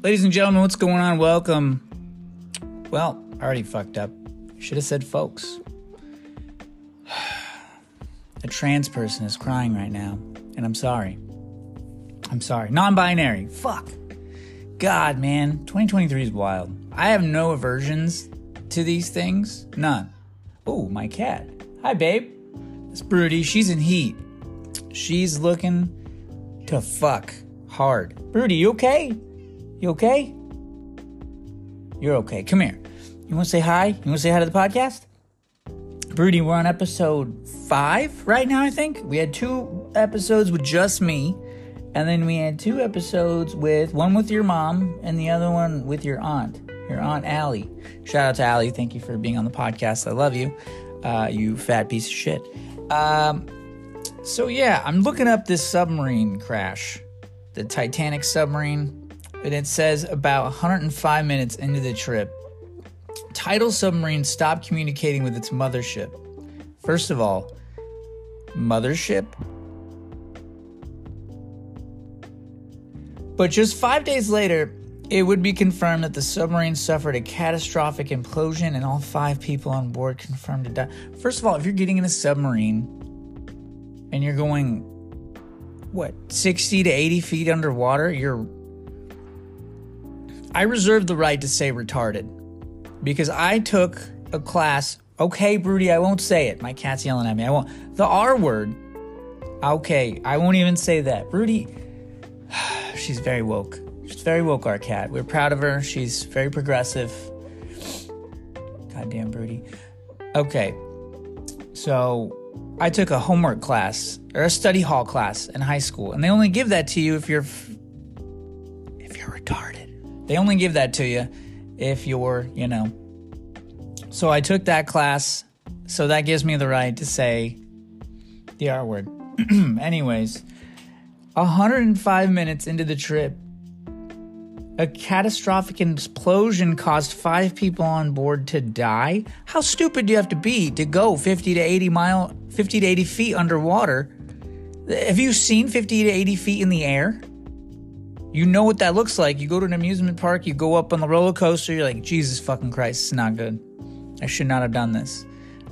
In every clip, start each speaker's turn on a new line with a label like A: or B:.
A: Ladies and gentlemen, what's going on? Welcome. Well, I already fucked up. Should have said folks. A trans person is crying right now, and I'm sorry. I'm sorry. Non binary. Fuck. God, man. 2023 is wild. I have no aversions to these things. None. Oh, my cat. Hi, babe. It's Broody. She's in heat. She's looking to fuck hard. Broody, you okay? You okay? You're okay. Come here. You want to say hi? You want to say hi to the podcast? Broody, we're on episode five right now, I think. We had two episodes with just me, and then we had two episodes with one with your mom and the other one with your aunt, your aunt Allie. Shout out to Allie. Thank you for being on the podcast. I love you, uh, you fat piece of shit. Um, so, yeah, I'm looking up this submarine crash, the Titanic submarine, and it says about 105 minutes into the trip Titan submarine stopped communicating with its mothership. First of all, mothership? But just five days later, it would be confirmed that the submarine suffered a catastrophic implosion and all five people on board confirmed to die. First of all, if you're getting in a submarine and you're going, what, 60 to 80 feet underwater, you're. I reserve the right to say retarded because I took a class. Okay, Broody, I won't say it. My cat's yelling at me. I won't. The R word. Okay, I won't even say that. Broody, she's very woke. She's very woke, our cat. We're proud of her. She's very progressive. Goddamn, Broody. Okay, so I took a homework class or a study hall class in high school, and they only give that to you if you're. They only give that to you if you're, you know. So I took that class, so that gives me the right to say the R word. Anyways, 105 minutes into the trip, a catastrophic explosion caused five people on board to die. How stupid do you have to be to go 50 to 80 mile, 50 to 80 feet underwater? Have you seen 50 to 80 feet in the air? You know what that looks like. You go to an amusement park, you go up on the roller coaster, you're like, Jesus fucking Christ, it's not good. I should not have done this.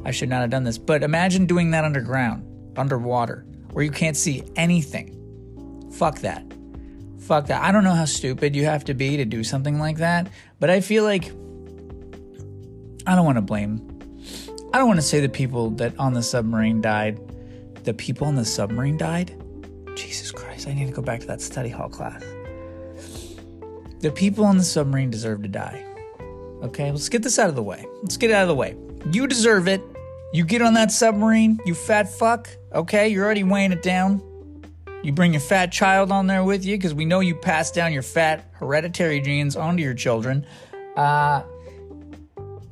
A: I should not have done this. But imagine doing that underground, underwater, where you can't see anything. Fuck that. Fuck that. I don't know how stupid you have to be to do something like that, but I feel like I don't want to blame. I don't want to say the people that on the submarine died. The people on the submarine died? Jesus Christ, I need to go back to that study hall class. The people on the submarine deserve to die. Okay, let's get this out of the way. Let's get it out of the way. You deserve it. You get on that submarine, you fat fuck. Okay, you're already weighing it down. You bring your fat child on there with you because we know you pass down your fat hereditary genes onto your children. Uh,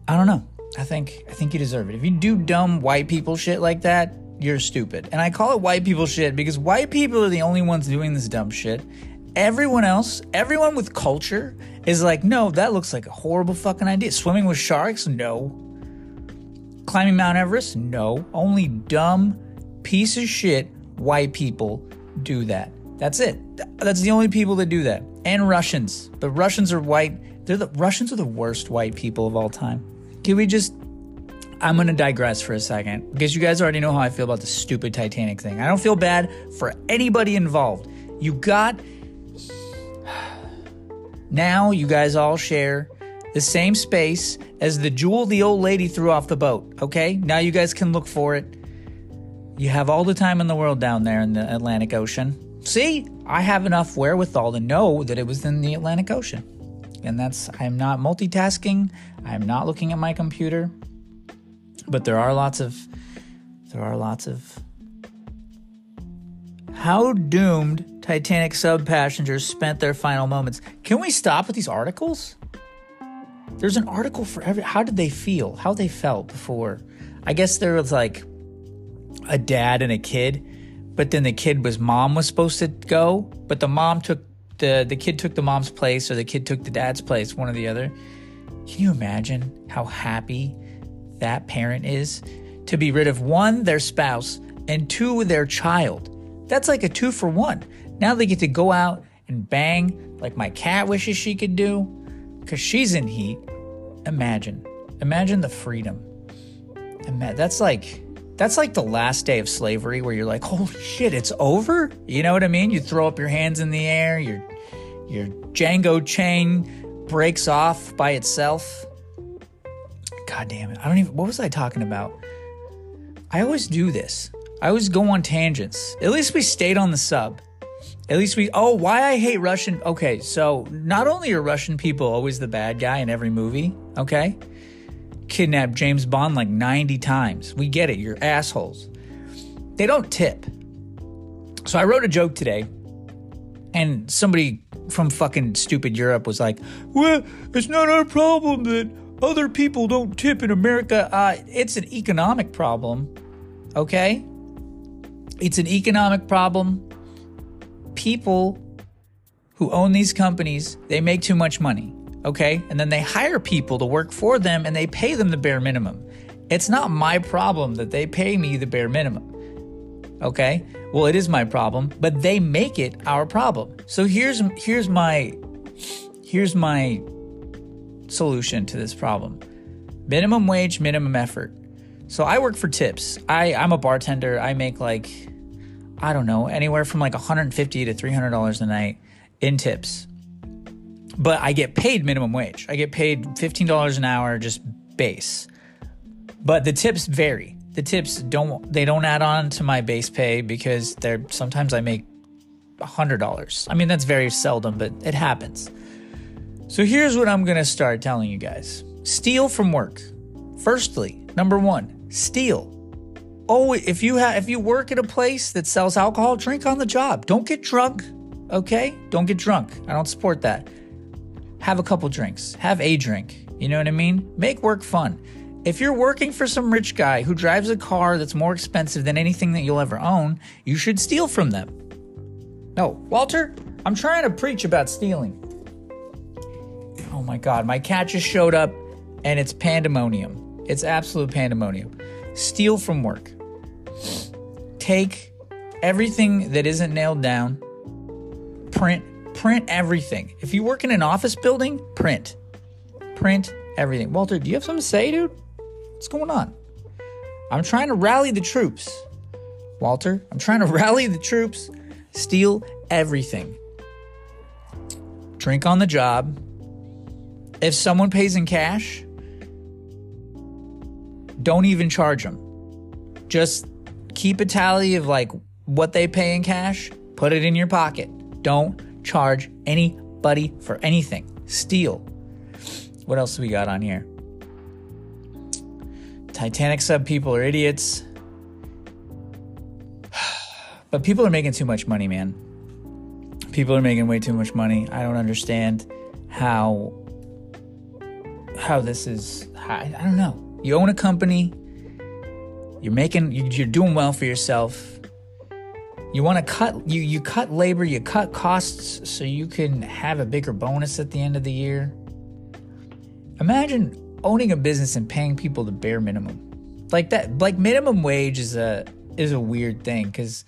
A: I don't know. I think I think you deserve it. If you do dumb white people shit like that, you're stupid. And I call it white people shit because white people are the only ones doing this dumb shit. Everyone else, everyone with culture is like, no, that looks like a horrible fucking idea. Swimming with sharks? No. Climbing Mount Everest? No. Only dumb piece of shit white people do that. That's it. That's the only people that do that. And Russians. The Russians are white. They're the Russians are the worst white people of all time. Can we just I'm going to digress for a second because you guys already know how I feel about the stupid Titanic thing. I don't feel bad for anybody involved. You got now you guys all share the same space as the jewel the old lady threw off the boat, okay? Now you guys can look for it. You have all the time in the world down there in the Atlantic Ocean. See, I have enough wherewithal to know that it was in the Atlantic Ocean. And that's, I'm not multitasking, I'm not looking at my computer, but there are lots of, there are lots of how doomed Titanic sub passengers spent their final moments. Can we stop with these articles? There's an article for every. How did they feel? How they felt before? I guess there was like a dad and a kid, but then the kid was mom was supposed to go, but the mom took the the kid took the mom's place or the kid took the dad's place, one or the other. Can you imagine how happy that parent is to be rid of one their spouse and two their child? That's like a two for one. Now they get to go out and bang like my cat wishes she could do because she's in heat. Imagine. Imagine the freedom. That's like that's like the last day of slavery where you're like, holy shit, it's over. You know what I mean? You throw up your hands in the air, your your Django chain breaks off by itself. God damn it. I don't even what was I talking about? I always do this. I always go on tangents. At least we stayed on the sub. At least we oh, why I hate Russian. Okay, so not only are Russian people always the bad guy in every movie, okay? kidnapped James Bond like 90 times. We get it, you're assholes. They don't tip. So I wrote a joke today, and somebody from fucking stupid Europe was like, Well, it's not our problem that other people don't tip in America. Uh, it's an economic problem, okay? It's an economic problem. People who own these companies, they make too much money okay? And then they hire people to work for them and they pay them the bare minimum. It's not my problem that they pay me the bare minimum. Okay? Well, it is my problem, but they make it our problem. So here's here's my here's my solution to this problem. Minimum wage, minimum effort. So I work for tips. I I'm a bartender. I make like I don't know, anywhere from like 150 to $300 a night in tips but I get paid minimum wage. I get paid $15 an hour just base. But the tips vary. The tips don't they don't add on to my base pay because they're sometimes I make $100. I mean that's very seldom, but it happens. So here's what I'm going to start telling you guys. Steal from work. Firstly, number 1, steal. Oh, if you have if you work at a place that sells alcohol, drink on the job. Don't get drunk, okay? Don't get drunk. I don't support that have a couple drinks, have a drink. You know what I mean? Make work fun. If you're working for some rich guy who drives a car that's more expensive than anything that you'll ever own, you should steal from them. No, Walter, I'm trying to preach about stealing. Oh my god, my cat just showed up and it's pandemonium. It's absolute pandemonium. Steal from work. Take everything that isn't nailed down, print print everything. If you work in an office building, print. Print everything. Walter, do you have something to say, dude? What's going on? I'm trying to rally the troops. Walter, I'm trying to rally the troops. Steal everything. Drink on the job. If someone pays in cash, don't even charge them. Just keep a tally of like what they pay in cash, put it in your pocket. Don't charge anybody for anything. Steal. What else we got on here? Titanic sub people are idiots. But people are making too much money, man. People are making way too much money. I don't understand how how this is I, I don't know. You own a company, you're making you're doing well for yourself you want to cut you you cut labor, you cut costs so you can have a bigger bonus at the end of the year. Imagine owning a business and paying people the bare minimum. Like that like minimum wage is a is a weird thing cuz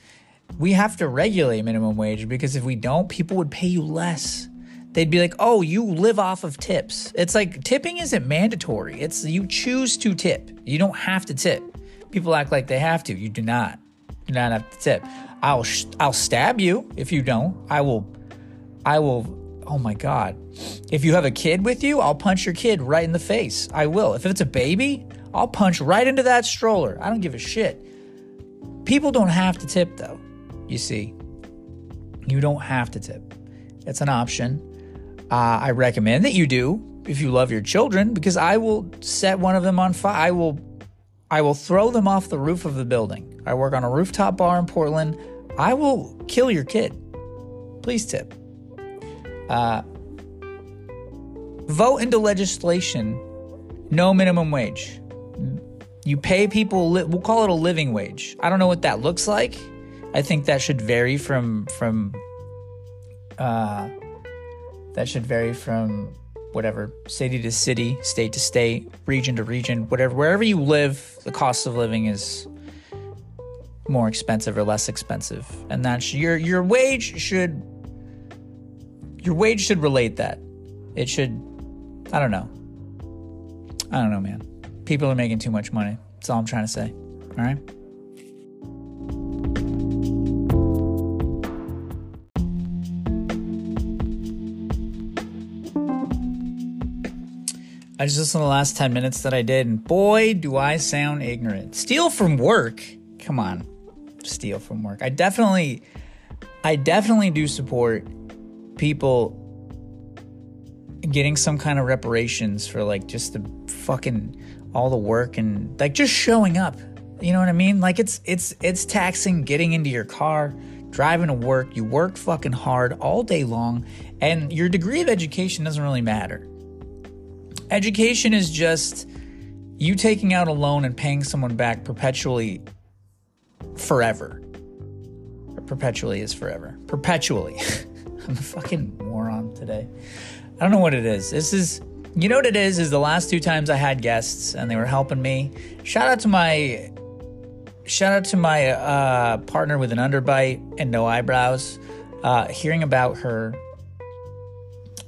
A: we have to regulate minimum wage because if we don't, people would pay you less. They'd be like, "Oh, you live off of tips." It's like tipping isn't mandatory. It's you choose to tip. You don't have to tip. People act like they have to. You do not. You do not have to tip. I'll I'll stab you if you don't. I will I will oh my god. If you have a kid with you, I'll punch your kid right in the face. I will. If it's a baby, I'll punch right into that stroller. I don't give a shit. People don't have to tip though. You see. You don't have to tip. It's an option. Uh, I recommend that you do if you love your children because I will set one of them on fire. I will I will throw them off the roof of the building. I work on a rooftop bar in Portland. I will kill your kid. Please tip. Uh, vote into legislation no minimum wage. You pay people, we'll call it a living wage. I don't know what that looks like. I think that should vary from, from, uh, that should vary from whatever, city to city, state to state, region to region, whatever, wherever you live, the cost of living is more expensive or less expensive. And that's your your wage should your wage should relate that. It should. I don't know. I don't know, man. People are making too much money. That's all I'm trying to say. All right. I just listened to the last 10 minutes that I did, and boy, do I sound ignorant. Steal from work? Come on. Steal from work. I definitely, I definitely do support people getting some kind of reparations for like just the fucking all the work and like just showing up. You know what I mean? Like it's it's it's taxing getting into your car, driving to work. You work fucking hard all day long and your degree of education doesn't really matter. Education is just you taking out a loan and paying someone back perpetually forever. Perpetually is forever. Perpetually. I'm a fucking moron today. I don't know what it is. This is, you know what it is? Is the last two times I had guests and they were helping me. Shout out to my, shout out to my uh, partner with an underbite and no eyebrows. Uh, hearing about her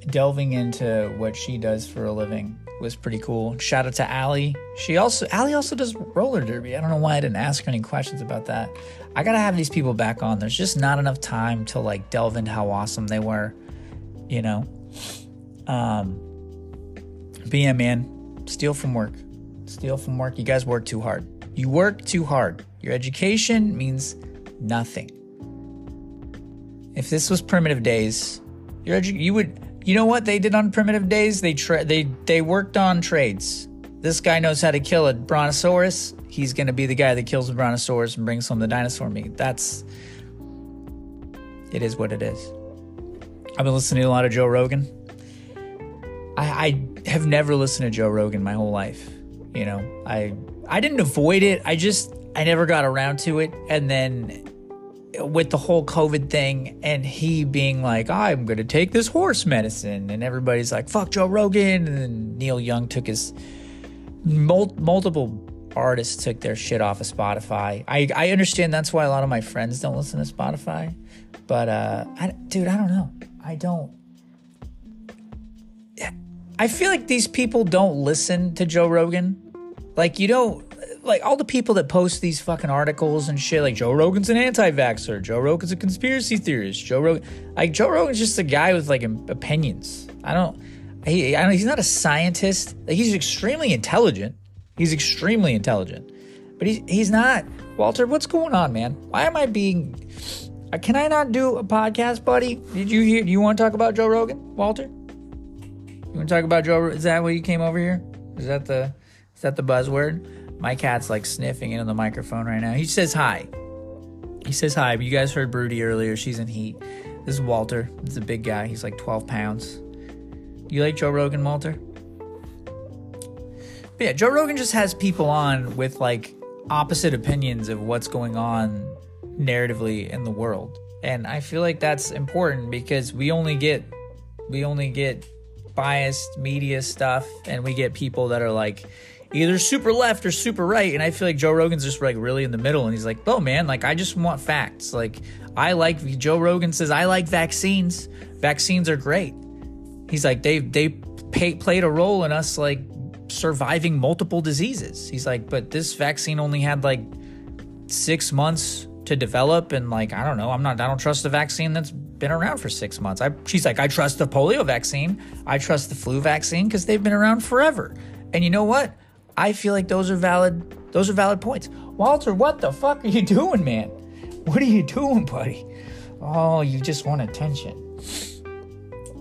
A: delving into what she does for a living was pretty cool. Shout out to Allie. She also Allie also does roller derby. I don't know why I didn't ask her any questions about that. I gotta have these people back on. There's just not enough time to like delve into how awesome they were, you know. Um, but yeah, man, steal from work. Steal from work. You guys work too hard. You work too hard. Your education means nothing. If this was primitive days, your edu- you would you know what they did on primitive days? They tra- they they worked on trades. This guy knows how to kill a brontosaurus. He's going to be the guy that kills the brontosaurus and brings home the dinosaur meat. That's it is what it is. I've been listening to a lot of Joe Rogan. I, I have never listened to Joe Rogan my whole life. You know, I I didn't avoid it. I just I never got around to it. And then with the whole COVID thing and he being like, I'm going to take this horse medicine. And everybody's like, fuck Joe Rogan. And then Neil Young took his mul- multiple artists took their shit off of Spotify. I, I understand that's why a lot of my friends don't listen to Spotify. But, uh, I, dude, I don't know. I don't. I feel like these people don't listen to Joe Rogan. Like, you don't, like, all the people that post these fucking articles and shit, like, Joe Rogan's an anti vaxxer, Joe Rogan's a conspiracy theorist, Joe Rogan, like, Joe Rogan's just a guy with, like, opinions. I don't, he, I don't, he's not a scientist. Like, he's extremely intelligent. He's extremely intelligent. But he's, he's not. Walter, what's going on, man? Why am I being, uh, can I not do a podcast, buddy? Did you hear, do you want to talk about Joe Rogan, Walter? You want to talk about Joe? Is that why you came over here? Is that the is that the buzzword? My cat's like sniffing into the microphone right now. He says hi. He says hi. You guys heard Broody earlier. She's in heat. This is Walter. This is a big guy. He's like 12 pounds. You like Joe Rogan, Walter? But yeah, Joe Rogan just has people on with like opposite opinions of what's going on narratively in the world. And I feel like that's important because we only get we only get biased media stuff and we get people that are like either super left or super right and i feel like joe rogan's just like really in the middle and he's like oh man like i just want facts like i like joe rogan says i like vaccines vaccines are great he's like they they pay, played a role in us like surviving multiple diseases he's like but this vaccine only had like six months to develop and like i don't know i'm not i don't trust the vaccine that's been around for six months. I, she's like, I trust the polio vaccine. I trust the flu vaccine because they've been around forever. And you know what? I feel like those are valid. Those are valid points. Walter, what the fuck are you doing, man? What are you doing, buddy? Oh, you just want attention.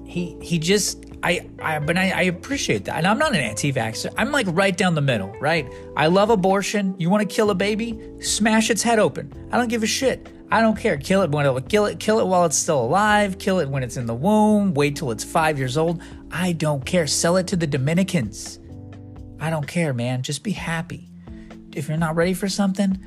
A: He he just I I but I, I appreciate that. And I'm not an anti-vaxxer. I'm like right down the middle, right? I love abortion. You want to kill a baby? Smash its head open. I don't give a shit. I don't care. Kill it when it kill it. Kill it while it's still alive. Kill it when it's in the womb. Wait till it's five years old. I don't care. Sell it to the Dominicans. I don't care, man. Just be happy. If you're not ready for something,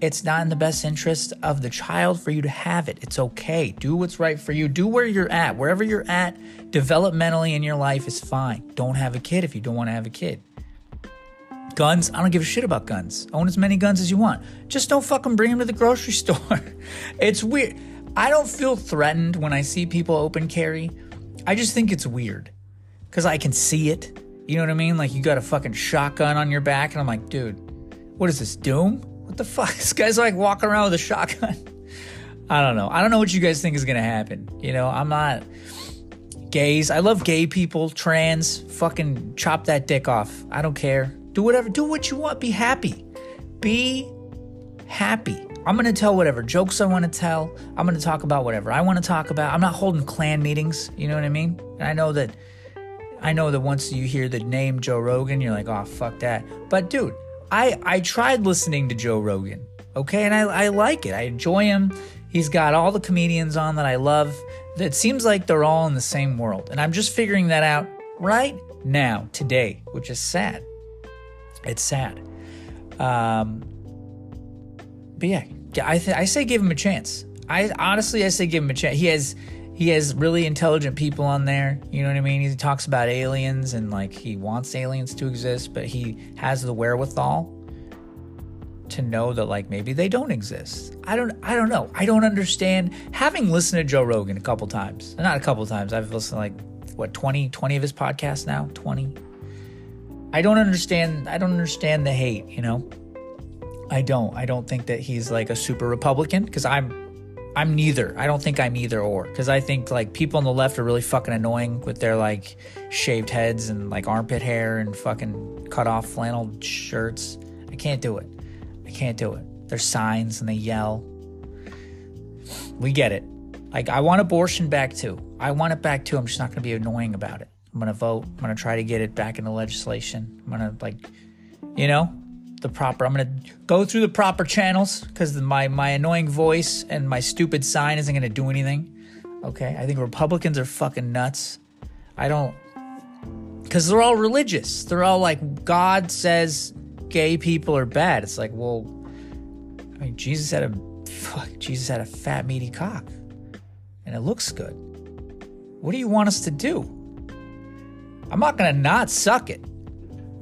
A: it's not in the best interest of the child for you to have it. It's okay. Do what's right for you. Do where you're at. Wherever you're at, developmentally in your life is fine. Don't have a kid if you don't want to have a kid. Guns, I don't give a shit about guns. Own as many guns as you want. Just don't fucking bring them to the grocery store. it's weird. I don't feel threatened when I see people open carry. I just think it's weird because I can see it. You know what I mean? Like you got a fucking shotgun on your back, and I'm like, dude, what is this, Doom? What the fuck? This guy's like walking around with a shotgun. I don't know. I don't know what you guys think is gonna happen. You know, I'm not gays. I love gay people, trans. Fucking chop that dick off. I don't care. Do whatever. Do what you want. Be happy. Be happy. I'm going to tell whatever jokes I want to tell. I'm going to talk about whatever I want to talk about. I'm not holding Klan meetings. You know what I mean? And I know that. I know that once you hear the name Joe Rogan, you're like, oh fuck that. But dude, I I tried listening to Joe Rogan. Okay, and I, I like it. I enjoy him. He's got all the comedians on that I love. It seems like they're all in the same world. And I'm just figuring that out right now, today, which is sad. It's sad. Um, but yeah, I, th- I say give him a chance. I honestly, I say give him a chance. He has he has really intelligent people on there. You know what I mean? He talks about aliens and like he wants aliens to exist, but he has the wherewithal to know that like maybe they don't exist. I don't I don't know. I don't understand having listened to Joe Rogan a couple times. Not a couple times. I've listened to like what 20 20 of his podcasts now, 20. I don't understand I don't understand the hate, you know? I don't. I don't think that he's like a super Republican because I'm I'm neither. I don't think I'm either or because I think like people on the left are really fucking annoying with their like shaved heads and like armpit hair and fucking cut off flannel shirts. I can't do it. I can't do it. There's signs and they yell. We get it. Like I want abortion back too. I want it back too. I'm just not going to be annoying about it. I'm going to vote. I'm going to try to get it back into legislation. I'm going to like you know, the proper I'm to go through the proper channels cuz my my annoying voice and my stupid sign isn't to do anything. Okay? I think Republicans are fucking nuts. I don't cuz they're all religious. They're all like God says gay people are bad. It's like, well, I mean, Jesus had a fuck, Jesus had a fat meaty cock, and it looks good. What do you want us to do? I'm not gonna not suck it.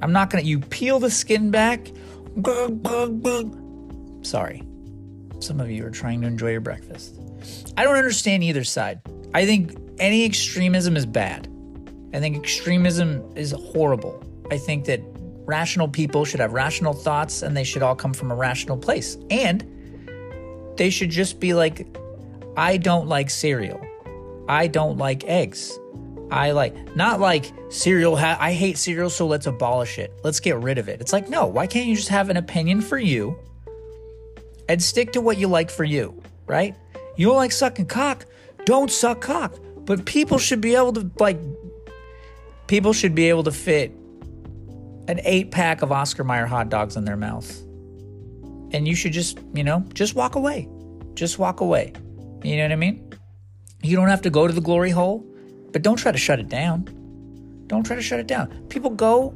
A: I'm not gonna. You peel the skin back. Sorry, some of you are trying to enjoy your breakfast. I don't understand either side. I think any extremism is bad. I think extremism is horrible. I think that rational people should have rational thoughts and they should all come from a rational place. And they should just be like, I don't like cereal. I don't like eggs. I like, not like cereal, ha- I hate cereal, so let's abolish it. Let's get rid of it. It's like, no, why can't you just have an opinion for you and stick to what you like for you, right? You don't like sucking cock, don't suck cock. But people should be able to, like, people should be able to fit an eight pack of Oscar Mayer hot dogs in their mouth. And you should just, you know, just walk away. Just walk away. You know what I mean? You don't have to go to the glory hole, but don't try to shut it down. Don't try to shut it down. People go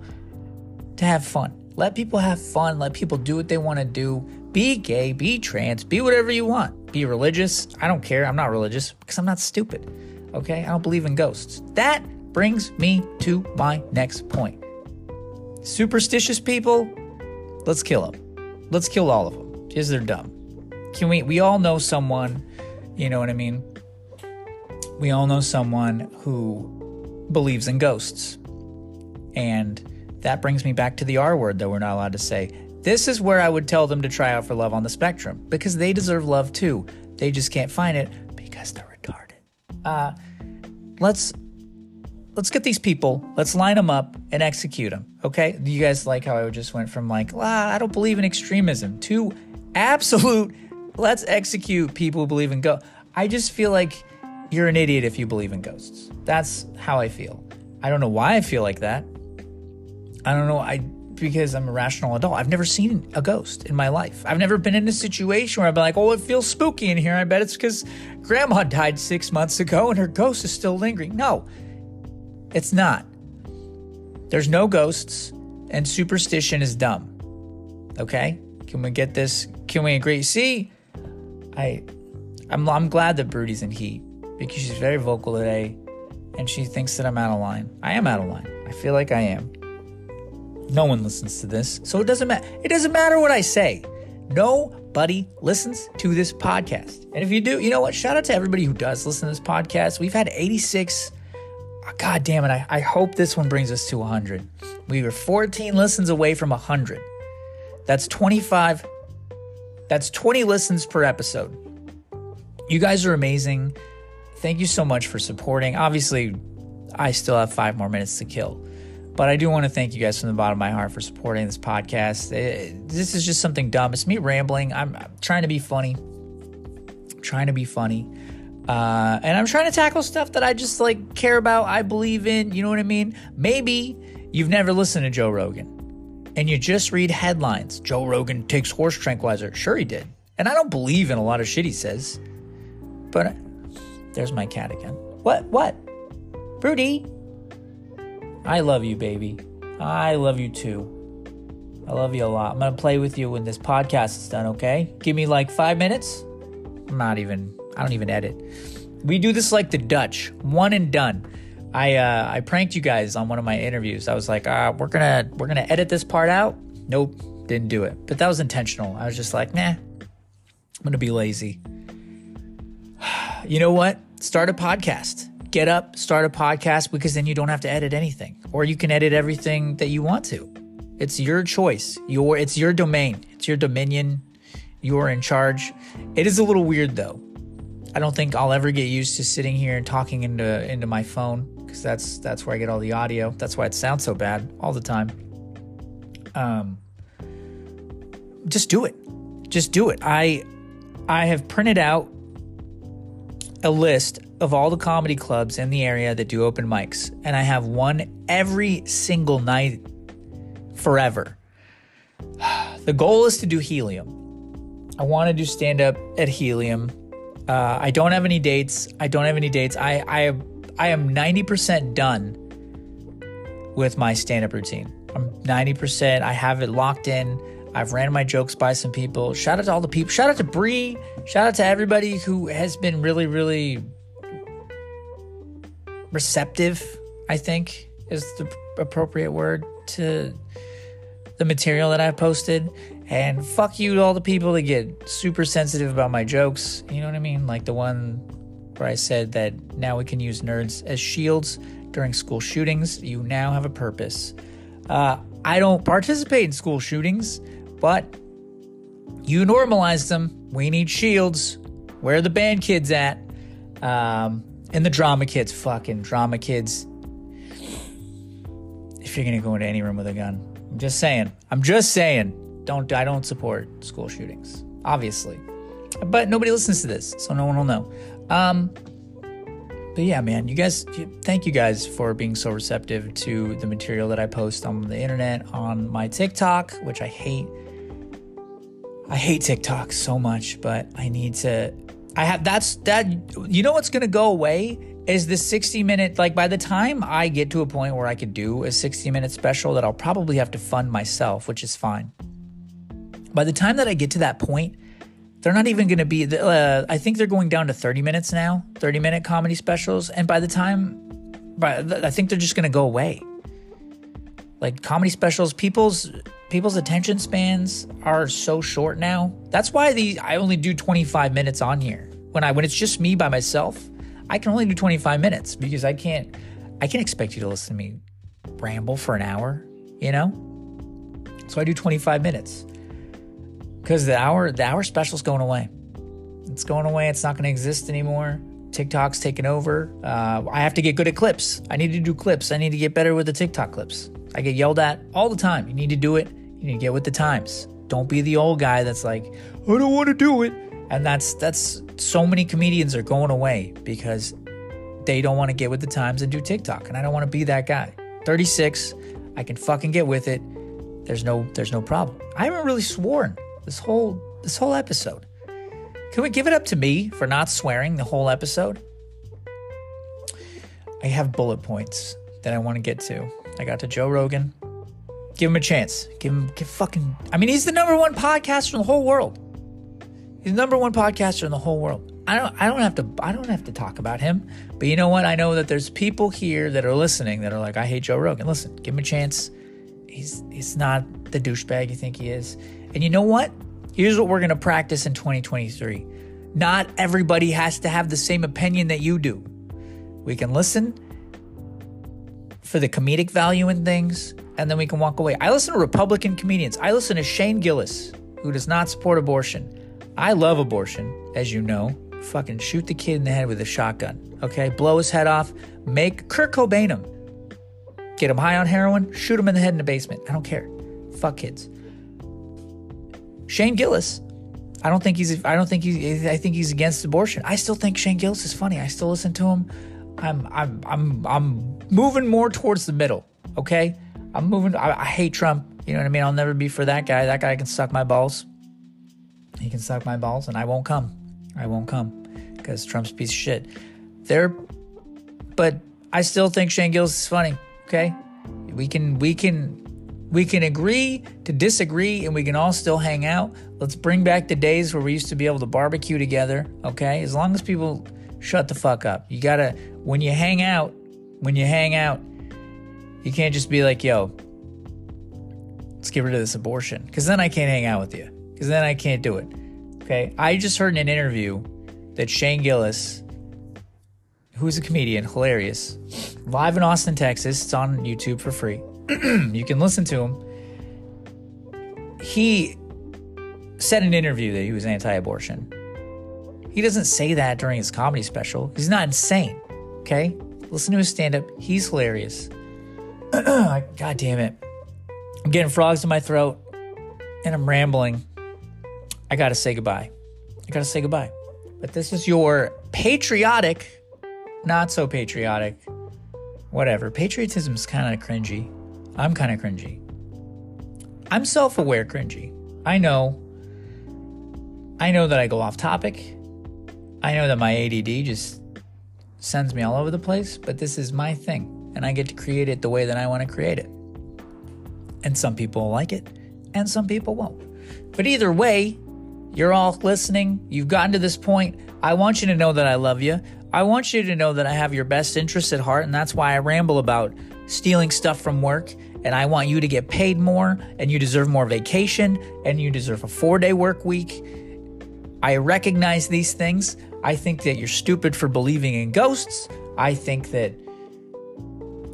A: to have fun. Let people have fun. Let people do what they want to do. Be gay, be trans, be whatever you want. Be religious. I don't care. I'm not religious because I'm not stupid. Okay? I don't believe in ghosts. That brings me to my next point. Superstitious people, let's kill them. Let's kill all of them because they're dumb. Can we? We all know someone, you know what I mean? We all know someone who believes in ghosts. And that brings me back to the R word that we're not allowed to say. This is where I would tell them to try out for love on the spectrum because they deserve love too. They just can't find it because they're retarded. Uh, let's let's get these people, let's line them up and execute them. Okay? You guys like how I just went from like, ah, I don't believe in extremism to absolute, let's execute people who believe in ghosts. I just feel like you're an idiot if you believe in ghosts. That's how I feel. I don't know why I feel like that. I don't know. I because I'm a rational adult. I've never seen a ghost in my life. I've never been in a situation where I've been like, oh, it feels spooky in here. I bet it's because grandma died six months ago and her ghost is still lingering. No, it's not. There's no ghosts, and superstition is dumb. Okay? Can we get this? Can we agree? See, I, I'm, I'm glad that Broody's in heat because she's very vocal today, and she thinks that I'm out of line. I am out of line. I feel like I am. No one listens to this, so it doesn't matter. It doesn't matter what I say. Nobody listens to this podcast. And if you do, you know what? Shout out to everybody who does listen to this podcast. We've had 86 God damn it. I, I hope this one brings us to 100. We were 14 listens away from 100. That's 25. That's 20 listens per episode. You guys are amazing. Thank you so much for supporting. Obviously, I still have five more minutes to kill. But I do want to thank you guys from the bottom of my heart for supporting this podcast. It, this is just something dumb. It's me rambling. I'm, trying to be funny. I'm trying to be funny. Uh, and I'm trying to tackle stuff that I just like care about, I believe in. You know what I mean? Maybe you've never listened to Joe Rogan and you just read headlines. Joe Rogan takes horse tranquilizer. Sure, he did. And I don't believe in a lot of shit he says. But there's my cat again. What? What? Rudy? I love you, baby. I love you too. I love you a lot. I'm going to play with you when this podcast is done, okay? Give me like five minutes. I'm not even I don't even edit. We do this like the Dutch, one and done. I uh, I pranked you guys on one of my interviews. I was like, ah, we're gonna we're gonna edit this part out. Nope, didn't do it. But that was intentional. I was just like, nah, I'm gonna be lazy. You know what? Start a podcast. Get up, start a podcast because then you don't have to edit anything, or you can edit everything that you want to. It's your choice. Your it's your domain. It's your dominion. You're in charge. It is a little weird though I don't think I'll ever get used to sitting here and talking into into my phone because that's that's where I get all the audio. That's why it sounds so bad all the time. Um, just do it. Just do it. I I have printed out a list of all the comedy clubs in the area that do open mics, and I have one every single night forever. The goal is to do Helium. I want to do stand up at Helium uh, I don't have any dates. I don't have any dates. I I I am 90% done with my stand-up routine. I'm 90%. I have it locked in. I've ran my jokes by some people. Shout out to all the people. Shout out to Bree. Shout out to everybody who has been really, really receptive, I think is the appropriate word to the material that I've posted. And fuck you to all the people that get super sensitive about my jokes. You know what I mean? Like the one where I said that now we can use nerds as shields during school shootings. You now have a purpose. Uh, I don't participate in school shootings, but you normalize them. We need shields. Where are the band kids at? Um, and the drama kids. Fucking drama kids. If you're gonna go into any room with a gun, I'm just saying. I'm just saying don't I don't support school shootings, obviously. But nobody listens to this, so no one will know. Um, but yeah, man, you guys, thank you guys for being so receptive to the material that I post on the internet, on my TikTok, which I hate. I hate TikTok so much, but I need to. I have that's that. You know what's gonna go away is the 60 minute. Like by the time I get to a point where I could do a 60 minute special, that I'll probably have to fund myself, which is fine. By the time that I get to that point, they're not even to be. Uh, I think they're going down to 30 minutes now, 30 minute comedy specials. And by the time, by, I think they're just to go away. Like comedy specials, people's people's attention spans are so short now. That's why the I only do 25 minutes on here. When I when it's just me by myself, I can only do 25 minutes because I can't I can't expect you to listen to me ramble for an hour, you know? So I do 25 minutes because the hour the hour special's going away. It's going away. It's not going to exist anymore. TikTok's taken over. Uh, I have to get good at clips. I need to do clips. I need to get better with the TikTok clips. I get yelled at all the time. You need to do it. You need to get with the times. Don't be the old guy that's like, I don't want to do it. And that's that's so many comedians are going away because they don't want to get with the times and do TikTok. And I don't want to be that guy. 36, I can fucking get with it. There's no there's no problem. I haven't really sworn this whole this whole episode. Can we give it up to me for not swearing the whole episode? I have bullet points that I want to get to. I got to Joe Rogan. Give him a chance. Give him give fucking I mean he's the number one podcaster in the whole world. He's the number one podcaster in the whole world. I don't I don't have to I don't have to talk about him. But you know what? I know that there's people here that are listening that are like, I hate Joe Rogan. Listen, give him a chance. He's he's not the douchebag you think he is. And you know what? Here's what we're to practice in 2023. Not everybody has to have the same opinion that you do. We can listen for the comedic value in things, and then we can walk away. I listen to Republican comedians. I listen to Shane Gillis, who does not support abortion. I love abortion, as you know. Fucking shoot the kid in the head with a shotgun, okay? Blow his head off. Make Kurt Cobain him. Get him high on heroin, shoot him in the head in the basement. I don't care. Fuck kids. Shane Gillis, I don't think he's. I don't think he's. I think he's against abortion. I still think Shane Gillis is funny. I still listen to him. I'm. I'm. I'm. I'm moving more towards the middle. Okay. I'm moving. I, I hate Trump. You know what I mean? I'll never be for that guy. That guy can suck my balls. He can suck my balls, and I won't come. I won't come because Trump's piece of shit. There, but I still think Shane Gillis is funny. Okay, we can we can we can agree to disagree, and we can all still hang out. Let's bring back the days where we used to be able to barbecue together. Okay, as long as people shut the fuck up. You gotta when you hang out. When you hang out, you can't just be like, "Yo, let's get rid of this abortion," because then I can't hang out with you because then I can't do it. Okay. I just heard in an interview that Shane Gillis, who's a comedian, hilarious, live in Austin, Texas, it's on YouTube for free. you can listen to him. He said in an interview that he was anti abortion. He doesn't say that during his comedy special. He's not insane. Okay? Listen to his stand up. He's hilarious. God damn it. I'm getting frogs in my throat and I'm rambling. I got to say goodbye. I got to say goodbye. But this is your patriotic, not so patriotic, whatever. Patriotism is kind of cringy. I'm kind of cringy. I'm self aware cringy. I know. I know that I go off topic. I know that my ADD just sends me all over the place, but this is my thing, and I get to create it the way that I want to create it. And some people like it, and some people won't. But either way, you're all listening. You've gotten to this point. I want you to know that I love you. I want you to know that I have your best interests at heart, and that's why I ramble about stealing stuff from work. And I want you to get paid more, and you deserve more vacation, and you deserve a four day work week. I recognize these things. I think that you're stupid for believing in ghosts. I think that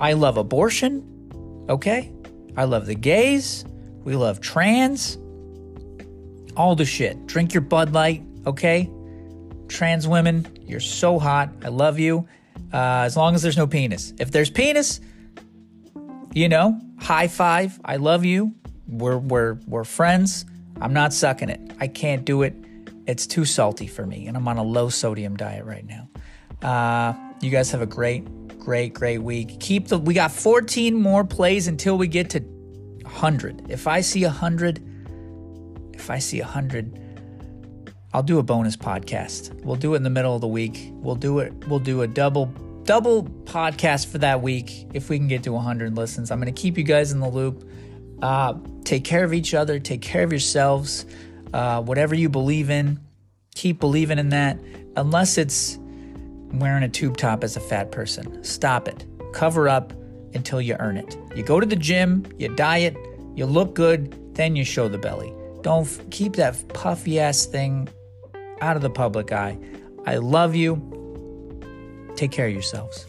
A: I love abortion. Okay? I love the gays. We love trans all the shit. Drink your Bud Light, okay? Trans women, you're so hot. I love you. Uh, as long as there's no penis. If there's penis, you know, high five. I love you. We're we're we're friends. I'm not sucking it. I can't do it. It's too salty for me, and I'm on a low sodium diet right now. Uh, you guys have a great, great, great week. Keep the. We got 14 more plays until we get to 100. If I see 100 if I see hundred, I'll do a bonus podcast. We'll do it in the middle of the week. We'll do it. We'll do a double double podcast for that week if we can get to 100 listens. I'm going to keep you guys in the loop. Uh, take care of each other. Take care of yourselves. Uh, whatever you believe in, keep believing in that. Unless it's wearing a tube top as a fat person, stop it. Cover up until you earn it. You go to the gym, you diet, you look good, then you show the belly. Don't f- keep that puffy ass thing out of the public eye. I love you. Take care of yourselves.